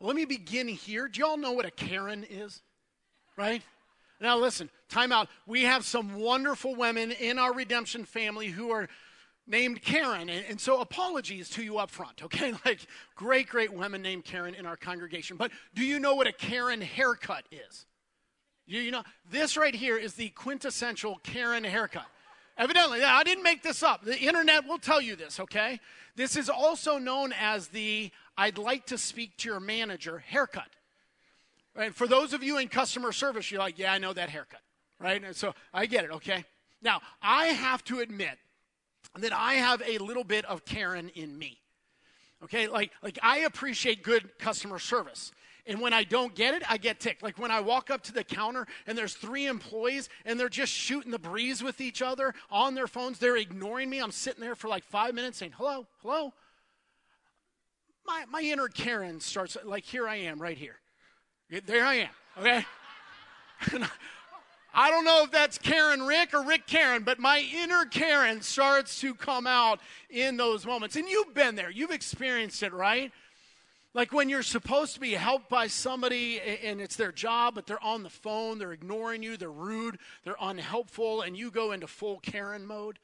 Let me begin here. Do y'all know what a Karen is? Right? Now, listen, time out. We have some wonderful women in our redemption family who are named Karen. And, so, apologies to you up front, okay? Like, great, great women named Karen in our congregation. But do you know what a Karen haircut is? You, you know, this right here is the quintessential Karen haircut. Evidently, I didn't make this up. The internet will tell you this, okay? This is also known as the I'd like to speak to your manager haircut. And For those of you in customer service, you're like, yeah, I know that haircut, right? And so I get it, okay? Now, I have to admit that I have a little bit of Karen in me. Okay, like like I appreciate good customer service. And when I don't get it, I get ticked. Like when I walk up to the counter and there's three employees and they're just shooting the breeze with each other on their phones, they're ignoring me. I'm sitting there for like five minutes saying, hello, hello. My, my inner Karen starts, like, here I am right here. There I am, okay? I don't know if that's Karen Rick or Rick Karen, but my inner Karen starts to come out in those moments. And you've been there, you've experienced it, right? Like when you're supposed to be helped by somebody and it's their job, but they're on the phone, they're ignoring you, they're rude, they're unhelpful, and you go into full Karen mode.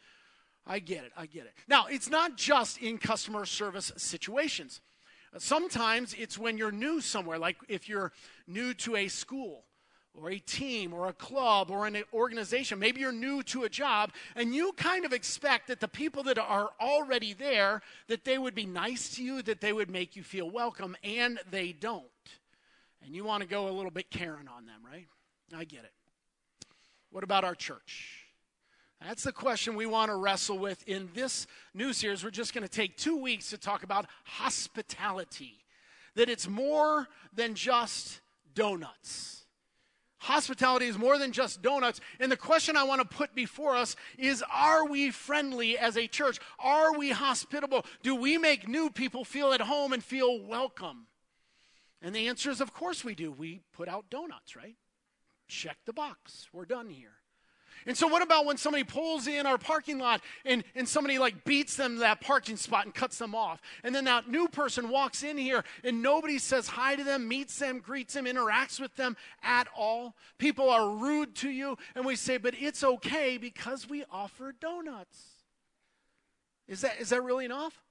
I get it, I get it. Now, it's not just in customer service situations. Sometimes it's when you're new somewhere, like if you're new to a school or a team or a club or an organization. Maybe you're new to a job and you kind of expect that the people that are already there that they would be nice to you, that they would make you feel welcome and they don't. And you want to go a little bit Karen on them, right? I get it. What about our church? That's the question we want to wrestle with in this new series. We're just going to take 2 weeks to talk about hospitality. That it's more than just donuts Hospitality is more than just donuts. And the question I want to put before us is Are we friendly as a church? Are we hospitable? Do we make new people feel at home and feel welcome? And the answer is, Of course we do. We put out donuts, right? Check the box. We're done here. And so, what about when somebody pulls in our parking lot and, and somebody like beats them to that parking spot and cuts them off? And then that new person walks in here and nobody says hi to them, meets them, greets them, interacts with them at all. People are rude to you, and we say, but it's okay because we offer donuts. Is that, is that really enough?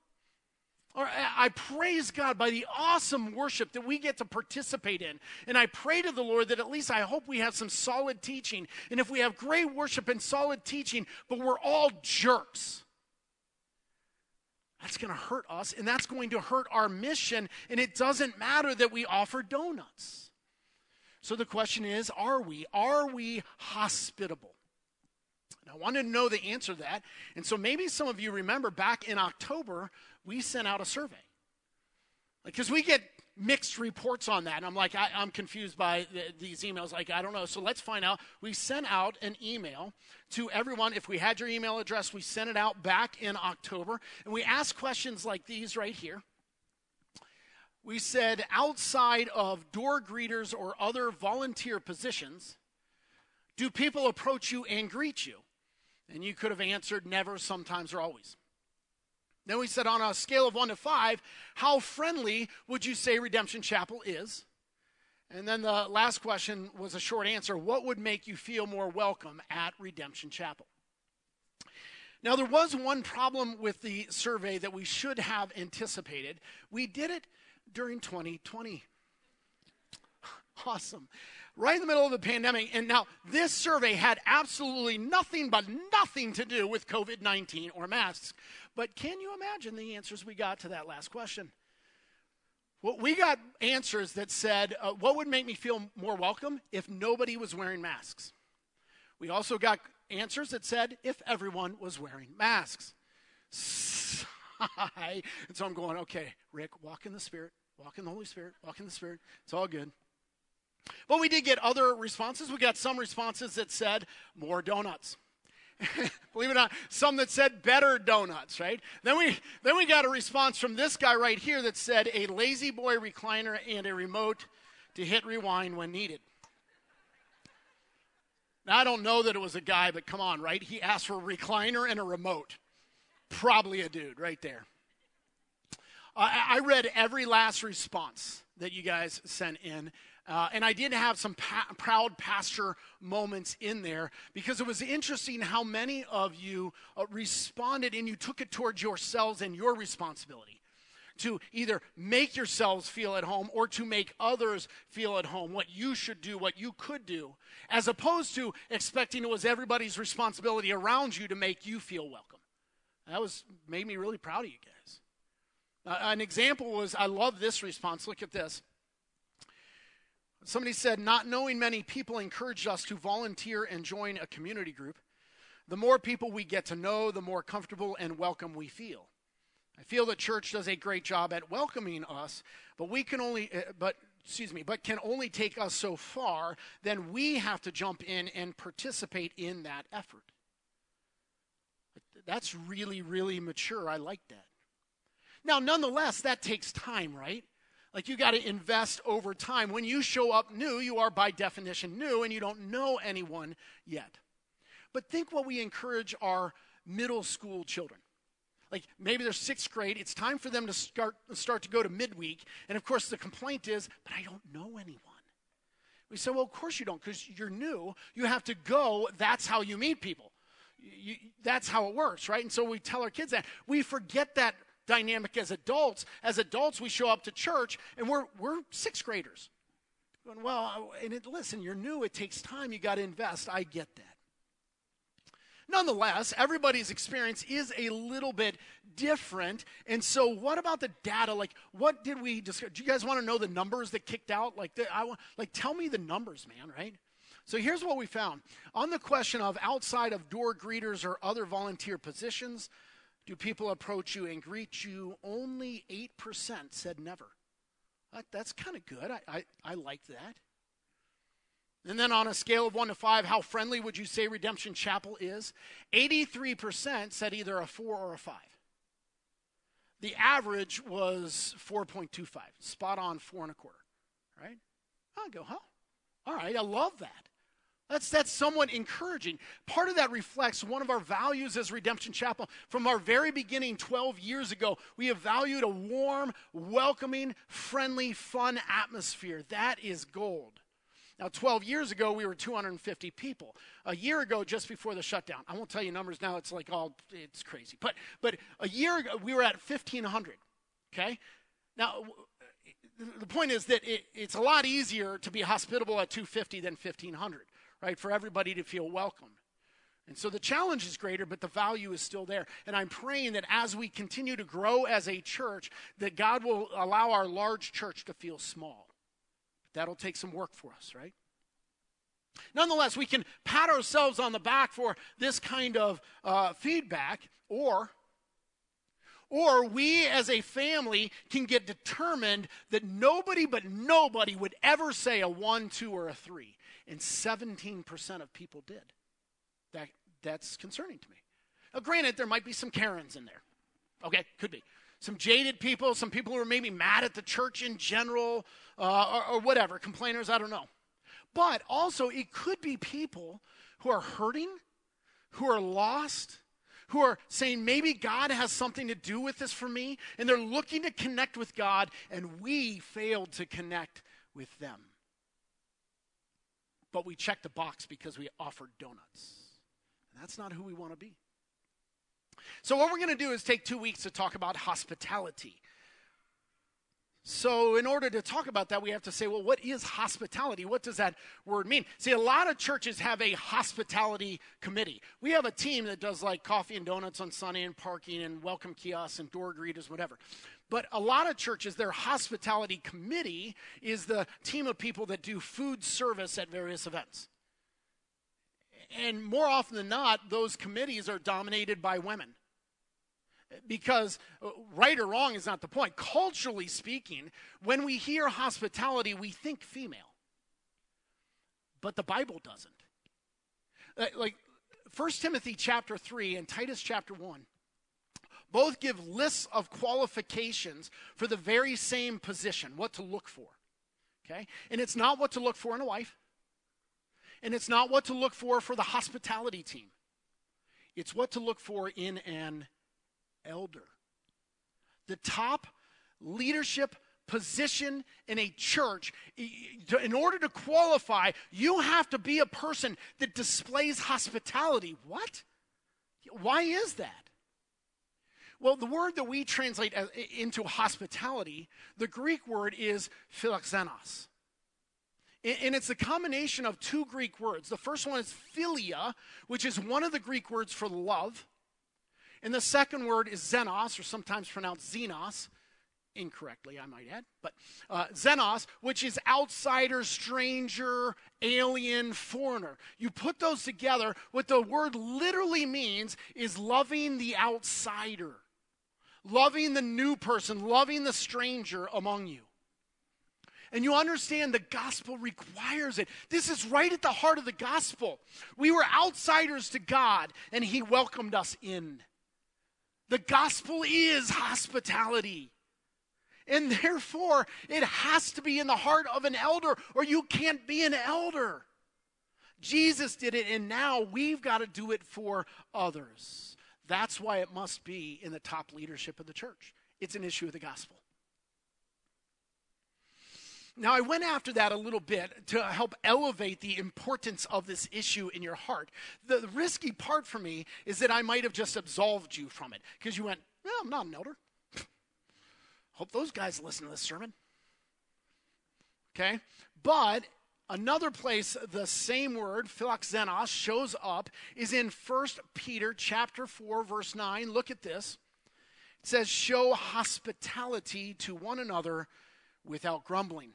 Or uh, I praise God by the awesome worship that we get to participate in. And I pray to the Lord that at least I hope we have some solid teaching. And if we have great worship and solid teaching, but we're all jerks, that's going to hurt us and that's going to hurt our mission. And it doesn't matter that we offer donuts. So the question is are we? Are we hospitable? And I wanted to know the answer to that. And so maybe some of you remember back in October, we sent out a survey. Because like, we get mixed reports on that. And I'm like, I, am confused by the, these emails. Like, I don't know. So let's find out. We sent out an email to everyone. If we had your email address, we sent it out back in October. And we asked questions like these right here. We said, outside of door greeters or other volunteer positions, do people approach you and greet you? And you could have answered never, sometimes, or always. Then we said on a scale of one to five, how friendly would you say Redemption Chapel is? And then the last question was a short answer What would make you feel more welcome at Redemption Chapel? Now, there was one problem with the survey that we should have anticipated. We did it during 2020. Awesome right in the middle of the pandemic. And now, this survey had absolutely nothing but nothing to do with COVID 19 or masks. But can you imagine the answers we got to that last question? Well, we got answers that said, uh, What would make me feel more welcome if nobody was wearing masks? We also got answers that said, If everyone was wearing masks. and so I'm going, Okay, Rick, walk in the Spirit, walk in the Holy Spirit, walk in the Spirit. It's all good. But we did get other responses. We got some responses that said more donuts. Believe it or not, some that said better donuts, right? Then we then we got a response from this guy right here that said a La-Z-Boy recliner and a remote to hit rewind when needed. Now I don't know that it was a guy, but come on, right? He asked for a recliner and a remote. Probably a dude right there. I read every last response that you guys sent in. Uh, and I did have some pa- proud pastor moments in there because it was interesting how many of you uh, responded and you took it towards yourselves and your responsibility to either make yourselves feel at home or to make others feel at home, what you should do, what you could do, as opposed to expecting it was everybody's responsibility around you to make you feel welcome. That was made me really proud of you guys. Uh, an example was I love this response. Look at this. Somebody said, Not knowing many people encouraged us to volunteer and join a community group. The more people we get to know, the more comfortable and welcome we feel. I feel the church does a great job at welcoming us, but we can only, uh, but excuse me, but can only take us so far. Then we have to jump in and participate in that effort. That's really, really mature. I like that. Now, nonetheless, that takes time, right? Like you got to invest over time. When you show up new, you are by definition new and you don't know anyone yet. But think what we encourage our middle school children. Like maybe they're sixth grade, it's time for them to start, start to go to midweek. And of course, the complaint is, but I don't know anyone. We say, well, of course you don't, because you're new. You have to go. That's how you meet people. You, that's how it works, right? And so we tell our kids that. We forget that dynamic as adults. As adults, we show up to church and we're, we're sixth graders. Going, well, and it, listen, you're new, it takes time, you got to invest. I get that. Nonetheless, everybody's experience is a little bit different. And so, what about the data? Like, what did we discuss? Do you guys want to know the numbers that kicked out? Like, the, I want, like, tell me the numbers, man. Right? So here's what we found on the question of outside of door greeters or other volunteer positions. Do people approach you and greet you? Only 8% said never. That, that's kind of good. I, I, I like that. And then on a scale of 1 to 5, how friendly would you say Redemption Chapel is? 83% said either a 4 or a 5. The average was 4.25, spot on 4 and a quarter, right? I go, huh? All right, I love that. That's, that's somewhat encouraging. Part of that reflects one of our values as Redemption Chapel. From our very beginning, 12 years ago, we have valued a warm, welcoming, friendly, fun atmosphere. That is gold. Now, 12 years ago, we were 250 people. A year ago, just before the shutdown, I won't tell you numbers now, it's like all, it's crazy. But, but a year ago, we were at 1,500. Okay? Now, the point is that it, it's a lot easier to be hospitable at 250 than 1,500 right? For everybody to feel welcome. And so the challenge is greater, but the value is still there. And I'm praying that as we continue to grow as a church, that God will allow our large church to feel small. That'll take some work for us, right? Nonetheless, we can pat ourselves on the back for this kind of uh, feedback, or or we as a family can get determined that nobody but nobody would ever say a one, two, or a three and 17% of people did. That, that's concerning to me. Now, granted, there might be some Karens in there. Okay, could be. Some jaded people, some people who are maybe mad at the church in general, uh, or, or whatever, complainers, I don't know. But also, it could be people who are hurting, who are lost, who are saying, maybe God has something to do with this for me, and they're looking to connect with God, and we failed to connect with them but we checked the box because we offered donuts. And that's not who we want to be. So, what we're going to do is take two weeks to talk about hospitality. So, in order to talk about that, we have to say, well, what is hospitality? What does that word mean? See, a lot of churches have a hospitality committee. We have a team that does like coffee and donuts on Sunday and parking and welcome kiosks and door greeters, whatever. But a lot of churches, their hospitality committee is the team of people that do food service at various events. And more often than not, those committees are dominated by women. Because uh, right or wrong is not the point. Culturally speaking, when we hear hospitality, we think female. But the Bible doesn't. Like 1 Timothy chapter 3 and Titus chapter 1 both give lists of qualifications for the very same position, what to look for. Okay? And it's not what to look for in a wife, and it's not what to look for for the hospitality team. It's what to look for in an elder. The top leadership position in a church, in order to qualify, you have to be a person that displays hospitality. What? Why is that? Well, the word that we translate into hospitality, the Greek word is philoxenos. And it's a combination of two Greek words. The first one is philia, which is one of the Greek words for love. And the second word is xenos, or sometimes pronounced xenos, incorrectly, I might add, but uh, xenos, which is outsider, stranger, alien, foreigner. You put those together, what the word literally means is loving the outsider, loving the new person, loving the stranger among you. And you understand the gospel requires it. This is right at the heart of the gospel. We were outsiders to God, and He welcomed us in. The gospel is hospitality. And therefore, it has to be in the heart of an elder, or you can't be an elder. Jesus did it, and now we've got to do it for others. That's why it must be in the top leadership of the church. It's an issue of the gospel. Now, I went after that a little bit to help elevate the importance of this issue in your heart. The, risky part for me is that I might have just absolved you from it because you went, Well, I'm not an elder. Hope those guys listen to this sermon. Okay? But another place the same word, philoxenos, shows up is in 1 Peter chapter 4, verse 9. Look at this. It says, Show hospitality to one another without grumbling.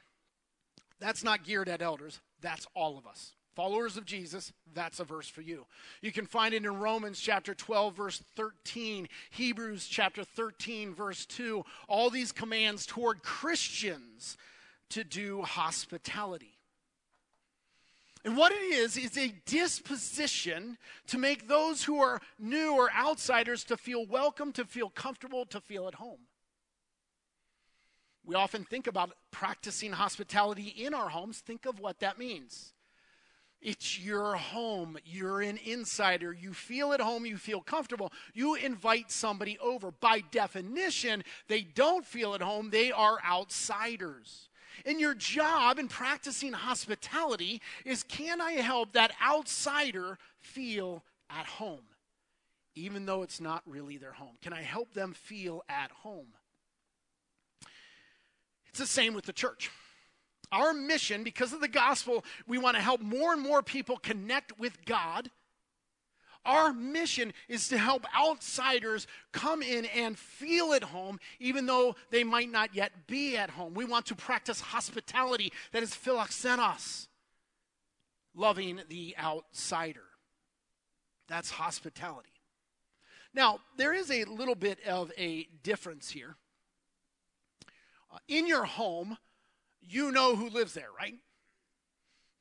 That's not geared at elders, that's all of us. Followers of Jesus, that's a verse for you. You can find it in Romans chapter 12, verse 13, Hebrews chapter 13, verse 2. All these commands toward Christians to do hospitality. And what it is, is a disposition to make those who are new or outsiders to feel welcome, to feel comfortable, to feel at home. We often think about practicing hospitality in our homes. Think of what that means. It's your home. You're an insider. You feel at home. You feel comfortable. You invite somebody over. By definition, they don't feel at home. They are outsiders. And your job in practicing hospitality is can I help that outsider feel at home, even though it's not really their home? Can I help them feel at home? It's the same with the church. Our mission, because of the gospel, we want to help more and more people connect with God. Our mission is to help outsiders come in and feel at home, even though they might not yet be at home. We want to practice hospitality that is philoxenos, loving the outsider. That's hospitality. Now, there is a little bit of a difference here. Uh, in your home, you know who lives there, right?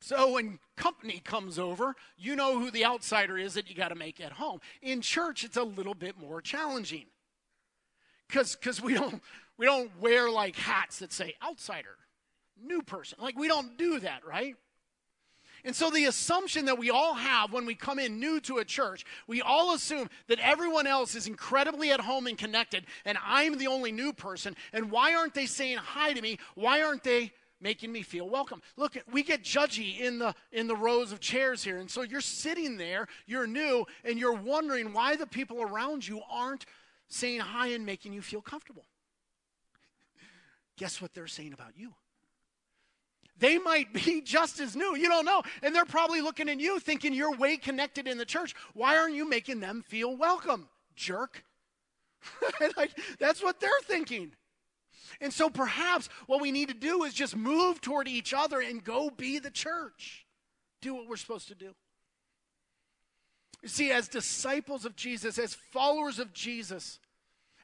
So when company comes over, you know who the outsider is that you got to make at home. In church, it's a little bit more challenging because we don't we don't wear like hats that say outsider, new person. Like we don't do that, right? And so the assumption that we all have when we come in new to a church, we all assume that everyone else is incredibly at home and connected, and I'm the only new person. And why aren't they saying hi to me? Why aren't they making me feel welcome. Look, we get judgy in the in the rows of chairs here. And so you're sitting there, you're new, and you're wondering why the people around you aren't saying hi and making you feel comfortable. Guess what they're saying about you? They might be just as new. You don't know. And they're probably looking at you thinking you're way connected in the church. Why aren't you making them feel welcome, jerk? like, that's what they're thinking. And so perhaps what we need to do is just move toward each other and go be the church. Do what we're supposed to do. You see, as disciples of Jesus, as followers of Jesus,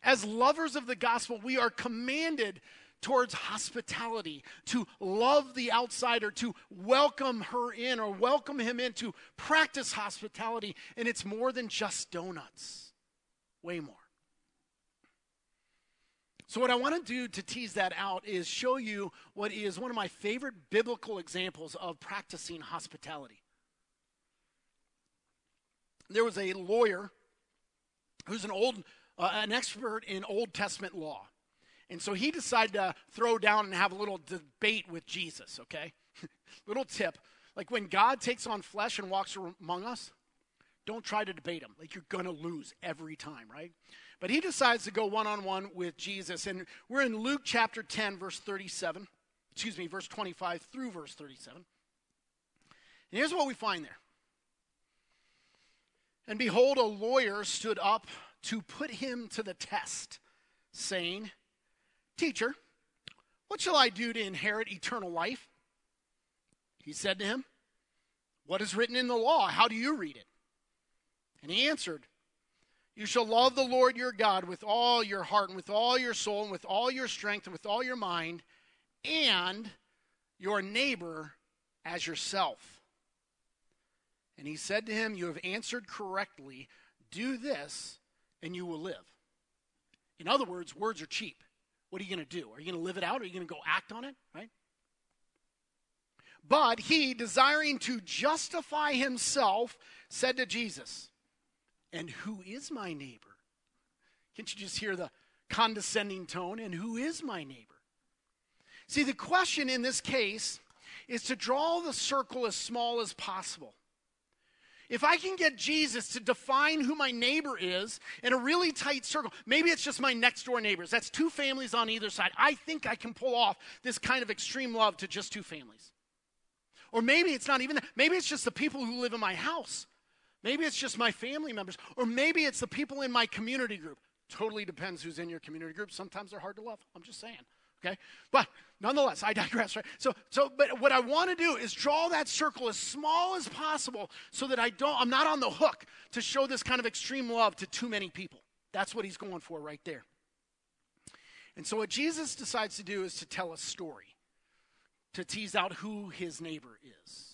as lovers of the gospel, we are commanded towards hospitality, to love the outsider, to welcome her in or welcome him in, to practice hospitality. And it's more than just donuts, way more. So, what I want to do to tease that out is show you what is one of my favorite biblical examples of practicing hospitality. There was a lawyer who's an old, uh, an expert in Old Testament law. And so he decided to throw down and have a little debate with Jesus, okay? little tip. Like when God takes on flesh and walks among us, don't try to debate him. Like you're going to lose every time, right? But he decides to go one on one with Jesus. And we're in Luke chapter 10, verse 37. Excuse me, verse 25 through verse 37. And here's what we find there. And behold, a lawyer stood up to put him to the test, saying, Teacher, what shall I do to inherit eternal life? He said to him, What is written in the law? How do you read it? And he answered, You shall love the Lord your God with all your heart and with all your soul and with all your strength and with all your mind, and your neighbor as yourself. And he said to him, You have answered correctly. Do this, and you will live. In other words, words are cheap. What are you going to do? Are you going to live it out? Are you going to go act on it? Right? But he, desiring to justify himself, said to Jesus, And who is my neighbor? Can't you just hear the condescending tone? And who is my neighbor? See, the question in this case is to draw the circle as small as possible. If I can get Jesus to define who my neighbor is in a really tight circle, maybe it's just my next door neighbors. That's two families on either side. I think I can pull off this kind of extreme love to just two families. Or maybe it's not even that. Maybe it's just the people who live in my house. Maybe it's just my family members. Or maybe it's the people in my community group. Totally depends who's in your community group. Sometimes they're hard to love. I'm just saying. Okay? But nonetheless, I digress, right? So, so, but what I want to do is draw that circle as small as possible so that I don't, I'm not on the hook to show this kind of extreme love to too many people. That's what he's going for right there. And so, what Jesus decides to do is to tell a story, to tease out who his neighbor is.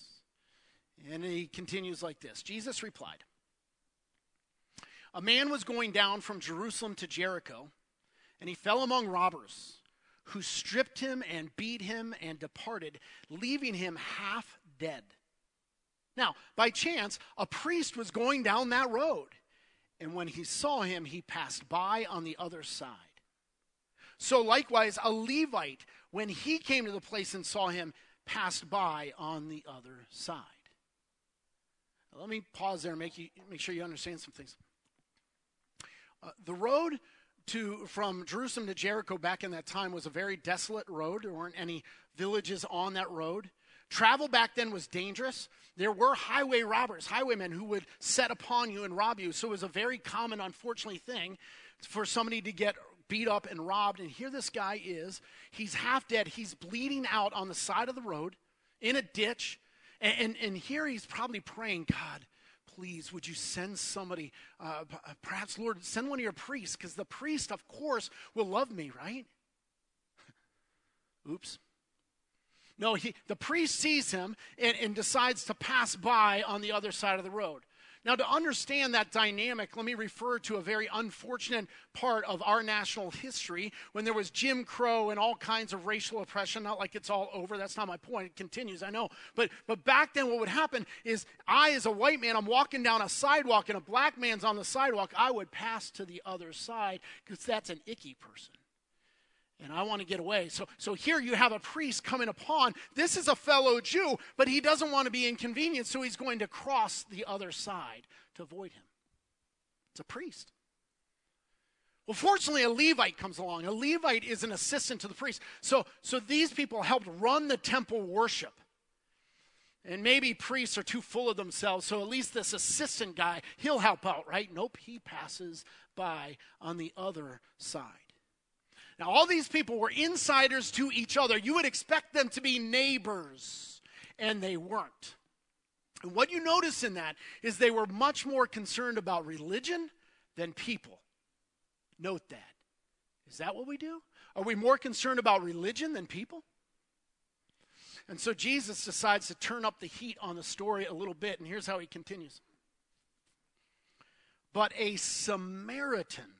And he continues like this Jesus replied, A man was going down from Jerusalem to Jericho, and he fell among robbers who stripped him and beat him and departed, leaving him half dead. Now, by chance, a priest was going down that road, and when he saw him, he passed by on the other side. So, likewise, a Levite, when he came to the place and saw him, passed by on the other side. Now, let me pause there and make, you, make sure you understand some things. Uh, the road to from Jerusalem to Jericho back in that time was a very desolate road. There weren't any villages on that road. Travel back then was dangerous. There were highway robbers, highwaymen who would set upon you and rob you. So it was a very common, unfortunately, thing for somebody to get beat up and robbed. And here this guy is. He's half dead. He's bleeding out on the side of the road in a ditch. And, and, and here he's probably praying, God, please, would you send somebody, uh, uh perhaps, Lord, send one of your priests, because the priest, of course, will love me, right? Oops. No, he, the priest sees him and, and decides to pass by on the other side of the road. Now, to understand that dynamic, let me refer to a very unfortunate part of our national history when there was Jim Crow and all kinds of racial oppression. Not like it's all over, that's not my point. It continues, I know. But, but back then, what would happen is I, as a white man, I'm walking down a sidewalk and a black man's on the sidewalk, I would pass to the other side because that's an icky person and I want to get away. So, so here you have a priest coming upon. This is a fellow Jew, but he doesn't want to be inconvenienced, so he's going to cross the other side to avoid him. It's a priest. Well, fortunately, a Levite comes along. A Levite is an assistant to the priest. So, so these people helped run the temple worship. And maybe priests are too full of themselves, so at least this assistant guy, he'll help out, right? Nope, he passes by on the other side. Now, all these people were insiders to each other. You would expect them to be neighbors, and they weren't. And what you notice in that is they were much more concerned about religion than people. Note that. Is that what we do? Are we more concerned about religion than people? And so Jesus decides to turn up the heat on the story a little bit, and here's how he continues. But a Samaritan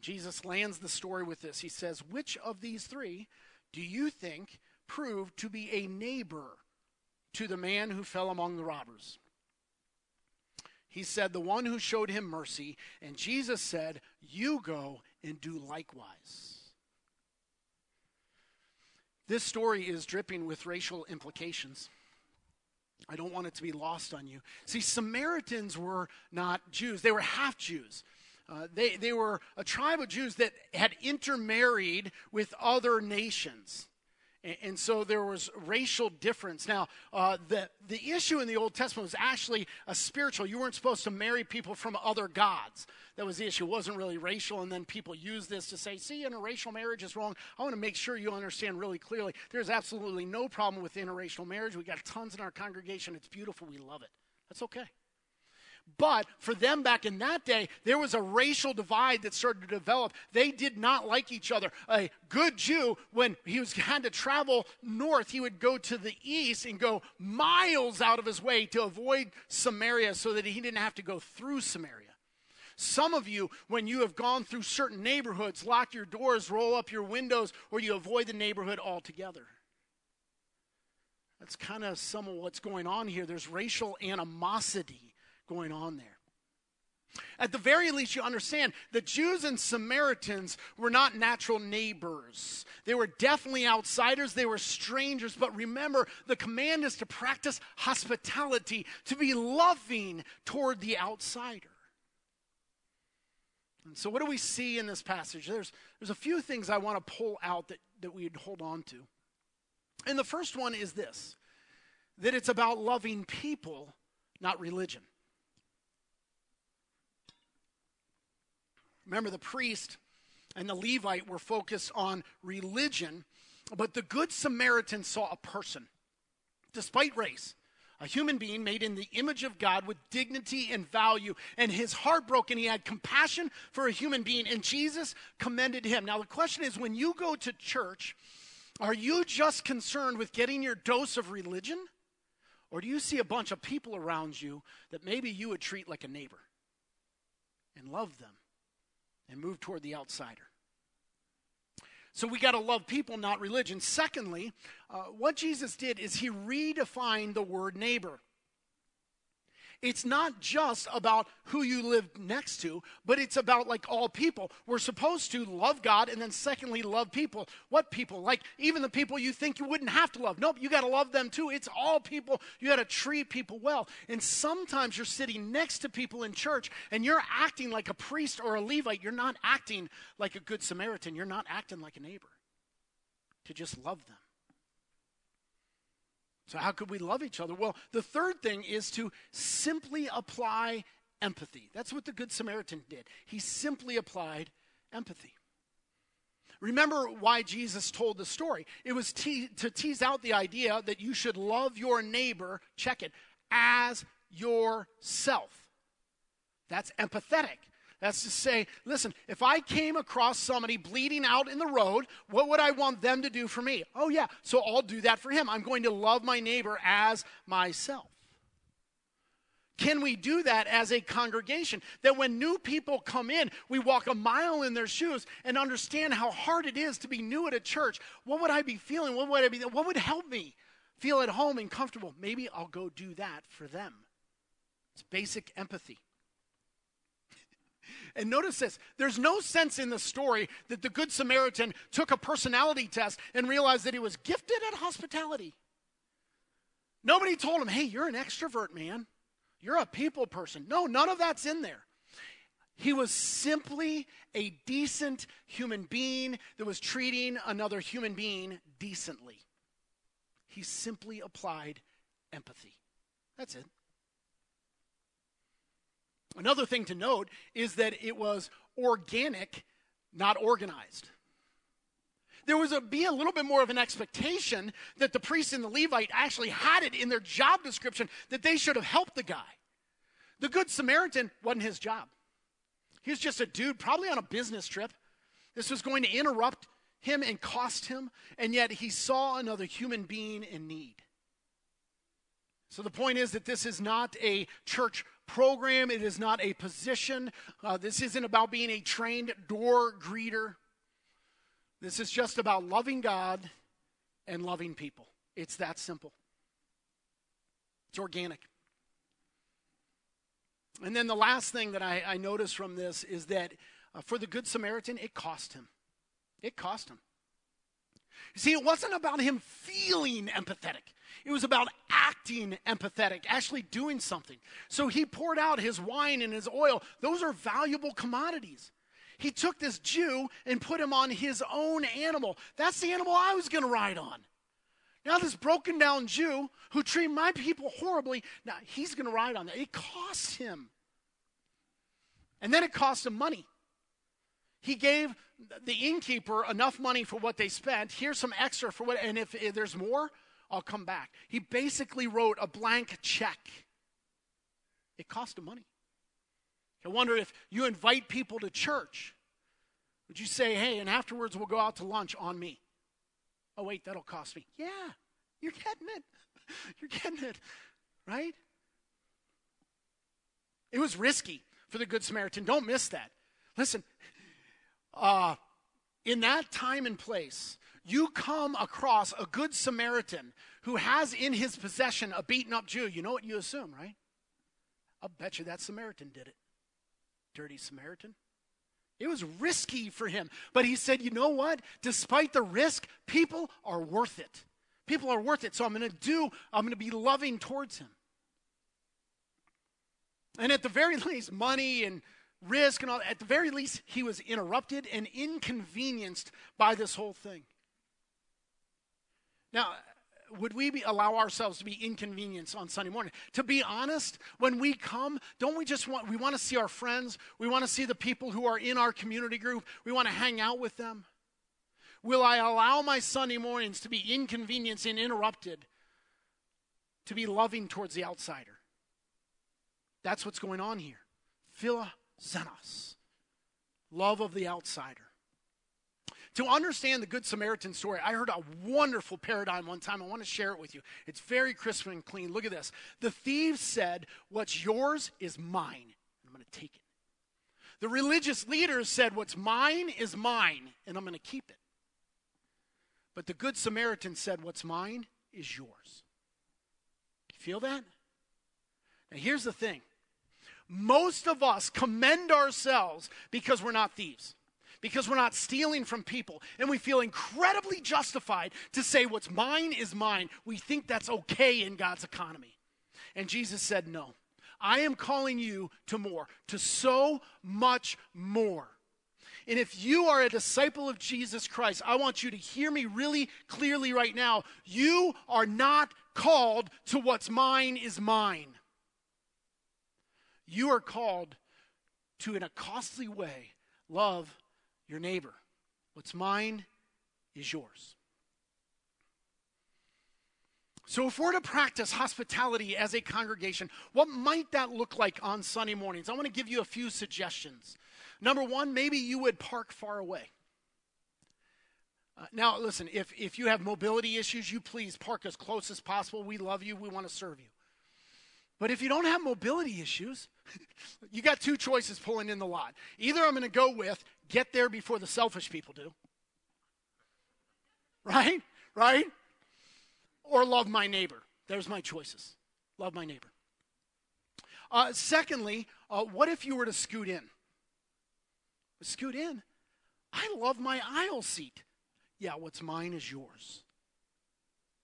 Jesus lands the story with this. He says, Which of these three do you think proved to be a neighbor to the man who fell among the robbers? He said, The one who showed him mercy. And Jesus said, You go and do likewise. This story is dripping with racial implications. I don't want it to be lost on you. See, Samaritans were not Jews, they were half Jews. Uh, they, they were a tribe of Jews that had intermarried with other nations. And, and so there was racial difference. Now, uh, the, the issue in the Old Testament was actually a spiritual. You weren't supposed to marry people from other gods. That was the issue. It wasn't really racial. And then people use this to say, see, interracial marriage is wrong. I want to make sure you understand really clearly. There's absolutely no problem with interracial marriage. We got tons in our congregation. It's beautiful. We love it. That's okay. But for them back in that day, there was a racial divide that started to develop. They did not like each other. A good Jew, when he was had to travel north, he would go to the east and go miles out of his way to avoid Samaria so that he didn't have to go through Samaria. Some of you, when you have gone through certain neighborhoods, lock your doors, roll up your windows, or you avoid the neighborhood altogether. That's kind of some of what's going on here. There's racial animosity going on there. At the very least, you understand the Jews and Samaritans were not natural neighbors. They were definitely outsiders, they were strangers. But remember, the command is to practice hospitality, to be loving toward the outsider. And so, what do we see in this passage? There's, there's a few things I want to pull out that, that we'd hold on to. And the first one is this that it's about loving people, not religion. Remember, the priest and the Levite were focused on religion, but the Good Samaritan saw a person, despite race, a human being made in the image of God with dignity and value. And his heart broke, and he had compassion for a human being, and Jesus commended him. Now, the question is when you go to church, are you just concerned with getting your dose of religion? Or do you see a bunch of people around you that maybe you would treat like a neighbor and love them and move toward the outsider. So we got to love people, not religion. Secondly, uh, what Jesus did is he redefined the word neighbor. It's not just about who you live next to, but it's about like all people. We're supposed to love God and then secondly love people. What people? Like even the people you think you wouldn't have to love. Nope, you got to love them too. It's all people. You got to treat people well. And sometimes you're sitting next to people in church and you're acting like a priest or a Levite. You're not acting like a good Samaritan. You're not acting like a neighbor. To just love them. So, how could we love each other? Well, the third thing is to simply apply empathy. That's what the Good Samaritan did. He simply applied empathy. Remember why Jesus told the story. It was te- to tease out the idea that you should love your neighbor, check it, as yourself. That's empathetic. That's to say, listen, if I came across somebody bleeding out in the road, what would I want them to do for me? Oh, yeah, so I'll do that for him. I'm going to love my neighbor as myself. Can we do that as a congregation? That when new people come in, we walk a mile in their shoes and understand how hard it is to be new at a church. What would I be feeling? What would I be? What would help me feel at home and comfortable? Maybe I'll go do that for them. It's basic empathy. And notice this there's no sense in the story that the Good Samaritan took a personality test and realized that he was gifted at hospitality. Nobody told him, hey, you're an extrovert, man. You're a people person. No, none of that's in there. He was simply a decent human being that was treating another human being decently. He simply applied empathy. That's it. Another thing to note is that it was organic, not organized. There was a, be a little bit more of an expectation that the priest and the Levite actually had it in their job description that they should have helped the guy. The Good Samaritan wasn't his job. He was just a dude, probably on a business trip. This was going to interrupt him and cost him, and yet he saw another human being in need. So the point is that this is not a church program, it is not a position. Uh, this isn't about being a trained door greeter. This is just about loving God and loving people. It's that simple. It's organic. And then the last thing that I, I noticed from this is that uh, for the Good Samaritan, it cost him. It cost him. You see, it wasn't about him feeling empathetic. It was about acting empathetic, actually doing something. So he poured out his wine and his oil. Those are valuable commodities. He took this Jew and put him on his own animal. That's the animal I was going to ride on. Now, this broken down Jew who treated my people horribly, now he's going to ride on that. It costs him. And then it cost him money. He gave the innkeeper enough money for what they spent. Here's some extra for what, and if, if there's more, I'll come back. He basically wrote a blank check. It cost him money. I wonder if you invite people to church, would you say, hey, and afterwards we'll go out to lunch on me? Oh, wait, that'll cost me. Yeah, you're getting it. You're getting it, right? It was risky for the Good Samaritan. Don't miss that. Listen, uh, in that time and place, you come across a Good Samaritan who has in his possession a beaten up Jew. You know what you assume, right? I'll bet you that Samaritan did it. Dirty Samaritan. It was risky for him. But he said, you know what? Despite the risk, people are worth it. People are worth it. So I'm going to do, I'm going to be loving towards him. And at the very least, money and risk and all, at the very least, he was interrupted and inconvenienced by this whole thing. Now, would we be, allow ourselves to be inconvenienced on Sunday morning? To be honest, when we come, don't we just want, we want to see our friends. We want to see the people who are in our community group. We want to hang out with them. Will I allow my Sunday mornings to be inconvenienced and interrupted to be loving towards the outsider? That's what's going on here. Philoxenos, love of the outsider. To understand the Good Samaritan story, I heard a wonderful paradigm one time. I want to share it with you. It's very crisp and clean. Look at this. The thieves said, What's yours is mine. And I'm going to take it. The religious leaders said, What's mine is mine, and I'm going to keep it. But the Good Samaritan said, What's mine is yours. You feel that? Now, here's the thing most of us commend ourselves because we're not thieves because we're not stealing from people and we feel incredibly justified to say what's mine is mine. We think that's okay in God's economy. And Jesus said, No, I am calling you to more, to so much more. And if you are a disciple of Jesus Christ, I want you to hear me really clearly right now. You are not called to what's mine is mine. You are called to, in a costly way, love your neighbor. What's mine is yours. So, if we're to practice hospitality as a congregation, what might that look like on Sunday mornings? I want to give you a few suggestions. Number one, maybe you would park far away. Uh, now, listen, if, if you have mobility issues, you please park as close as possible. We love you, we want to serve you. But if you don't have mobility issues, you got two choices pulling in the lot. Either I'm going to go with get there before the selfish people do. Right? Right? Or love my neighbor. There's my choices. Love my neighbor. Uh, secondly, uh, what if you were to scoot in? Scoot in. I love my aisle seat. Yeah, what's mine is yours.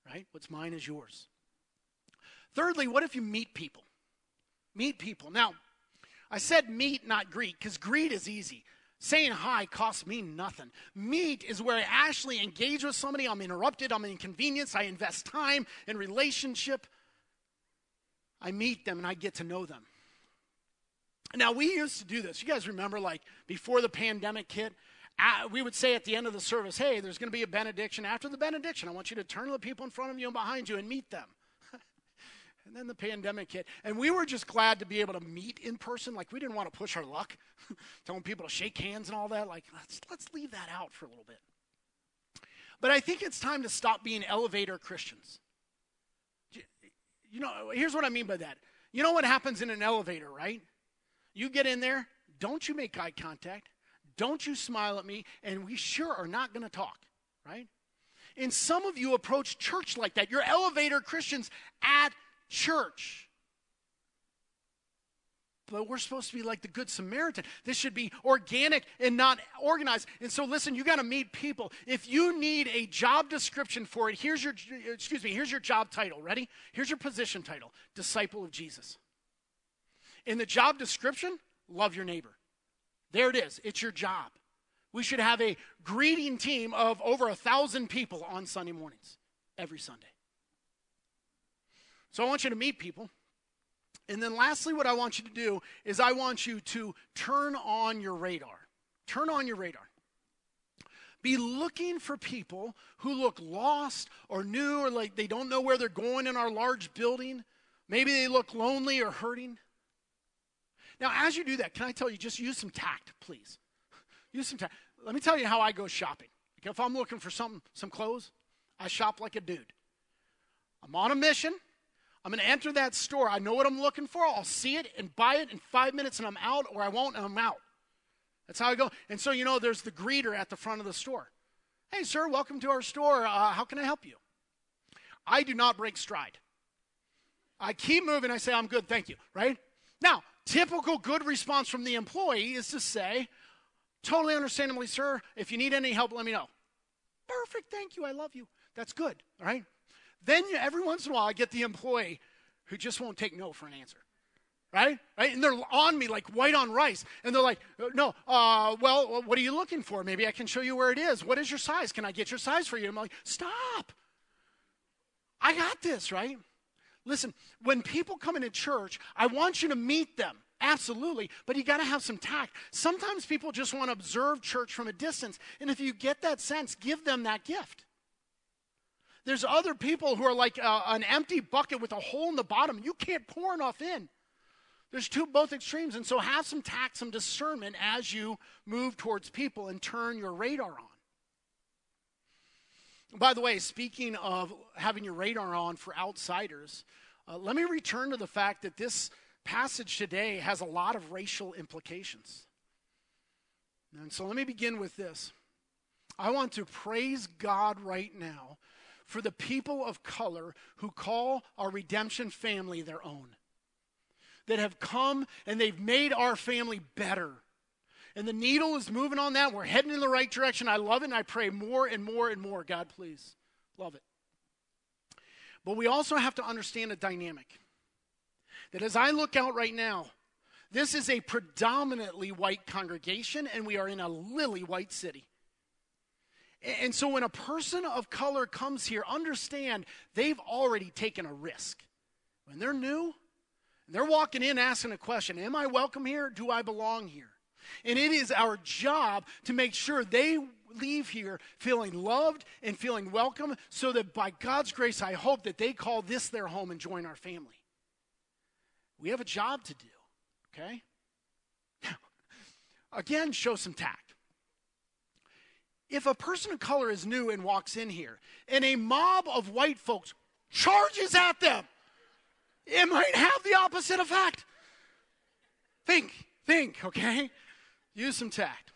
Right? What's mine is yours. Thirdly, what if you meet people? Meet people. Now, I said meet, not greet, because greet is easy. Saying hi costs me nothing. Meet is where I actually engage with somebody. I'm interrupted, I'm inconvenienced, I invest time in relationship. I meet them and I get to know them. Now, we used to do this. You guys remember, like, before the pandemic hit, we would say at the end of the service, hey, there's going to be a benediction. After the benediction, I want you to turn to the people in front of you and behind you and meet them. And then the pandemic hit. And we were just glad to be able to meet in person. Like, we didn't want to push our luck, telling people to shake hands and all that. Like, let's, let's leave that out for a little bit. But I think it's time to stop being elevator Christians. You know, here's what I mean by that. You know what happens in an elevator, right? You get in there, don't you make eye contact, don't you smile at me, and we sure are not going to talk, right? And some of you approach church like that. You're elevator Christians at church. But we're supposed to be like the Good Samaritan. This should be organic and not organized. And so, listen, you got to meet people. If you need a job description for it, here's your, excuse me, here's your job title. Ready? Here's your position title Disciple of Jesus. In the job description, love your neighbor. There it is. It's your job. We should have a greeting team of over a thousand people on Sunday mornings, every Sunday. So I want you to meet people. And then, lastly, what I want you to do is I want you to turn on your radar. Turn on your radar. Be looking for people who look lost or new or like they don't know where they're going in our large building. Maybe they look lonely or hurting. Now, as you do that, can I tell you, just use some tact, please. Use some tact. Let me tell you how I go shopping. If I'm looking for some, some clothes, I shop like a dude. I'm on a mission. I'm going to enter that store. I know what I'm looking for. I'll see it and buy it in five minutes and I'm out, or I won't and I'm out. That's how I go. And so, you know, there's the greeter at the front of the store. Hey, sir, welcome to our store. Uh, how can I help you? I do not break stride. I keep moving. I say, I'm good, thank you, right? Now, typical good response from the employee is to say, totally understandably, sir, if you need any help, let me know. Perfect, thank you, I love you. That's good, all right? Then every once in a while, I get the employee who just won't take no for an answer. Right? Right? And they're on me like white on rice. And they're like, no, uh, well, what are you looking for? Maybe I can show you where it is. What is your size? Can I get your size for you? I'm like, stop. I got this, right? Listen, when people come into church, I want you to meet them. Absolutely. But you got to have some tact. Sometimes people just want to observe church from a distance. And if you get that sense, give them that gift. There's other people who are like uh, an empty bucket with a hole in the bottom. You can't pour enough in. There's two both extremes. And so have some tact, some discernment as you move towards people and turn your radar on. By the way, speaking of having your radar on for outsiders, uh, let me return to the fact that this passage today has a lot of racial implications. And so let me begin with this. I want to praise God right now for the people of color who call our redemption family their own, that have come and they've made our family better. And the needle is moving on that. We're heading in the right direction. I love it, and I pray more and more and more. God, please. Love it. But we also have to understand a dynamic that as I look out right now, this is a predominantly white congregation, and we are in a lily white city. And so when a person of color comes here, understand they've already taken a risk. When they're new, they're walking in asking a question Am I welcome here? Do I belong here? And it is our job to make sure they leave here feeling loved and feeling welcome so that by God's grace, I hope that they call this their home and join our family. We have a job to do, okay? Now, again, show some tact if a person of color is new and walks in here and a mob of white folks charges at them, it might have the opposite effect. Think, think, okay? Use some tact.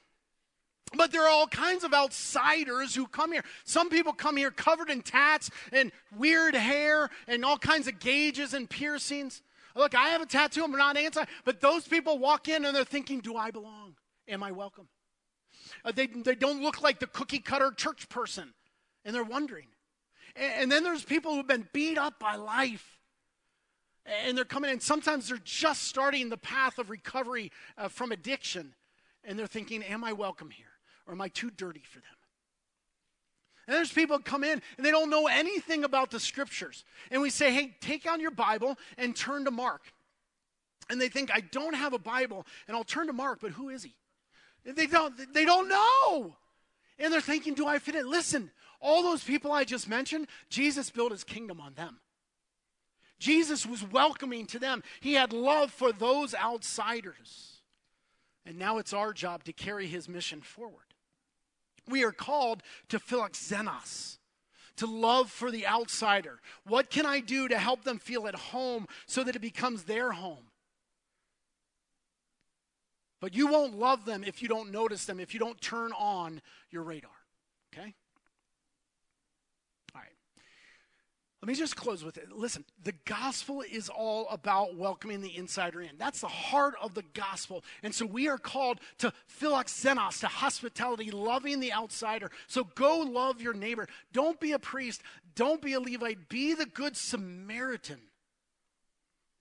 But there are all kinds of outsiders who come here. Some people come here covered in tats and weird hair and all kinds of gauges and piercings. Look, I have a tattoo, I'm not anti, but those people walk in and they're thinking, Do I belong? Am I welcome? Uh, they, they don't look like the cookie cutter church person. And they're wondering. And, and then there's people who've been beat up by life. And they're coming in. Sometimes they're just starting the path of recovery uh, from addiction. And they're thinking, Am I welcome here? Or am I too dirty for them? And there's people come in and they don't know anything about the scriptures. And we say, hey, take out your Bible and turn to Mark. And they think, I don't have a Bible, and I'll turn to Mark, but who is he? They don't, they don't know. And they're thinking, do I fit in? Listen, all those people I just mentioned, Jesus built his kingdom on them. Jesus was welcoming to them. He had love for those outsiders. And now it's our job to carry his mission forward. We are called to philoxenos, to love for the outsider. What can I do to help them feel at home so that it becomes their home? But you won't love them if you don't notice them, if you don't turn on your radar. Okay? All right. Let me just close with it. Listen, the gospel is all about welcoming the insider in. That's the heart of the gospel. And so we are called to philoxenos, to hospitality, loving the outsider. So go love your neighbor. Don't be a priest. Don't be a Levite. Be the good Samaritan.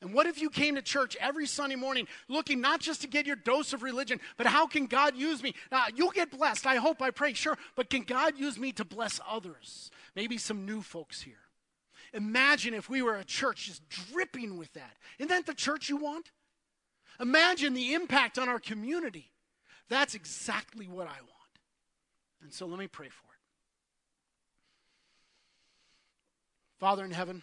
And what if you came to church every Sunday morning looking not just to get your dose of religion, but how can God use me? Now, you'll get blessed. I hope, I pray, sure. But can God use me to bless others? Maybe some new folks here. Imagine if we were a church just dripping with that. Isn't that the church you want? Imagine the impact on our community. That's exactly what I want. And so let me pray for it. Father in heaven,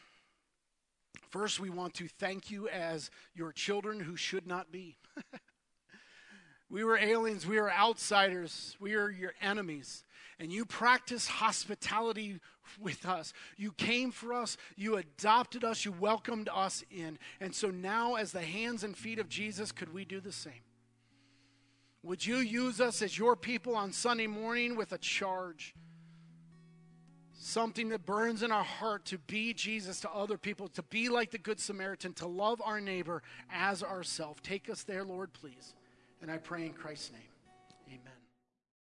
First, we want to thank you as your children who should not be. we were aliens, we were outsiders, we are your enemies. And you practice hospitality with us. You came for us, you adopted us, you welcomed us in. And so now, as the hands and feet of Jesus, could we do the same? Would you use us as your people on Sunday morning with a charge? Something that burns in our heart to be Jesus to other people, to be like the Good Samaritan, to love our neighbor as ourself. Take us there, Lord, please. And I pray in Christ's name.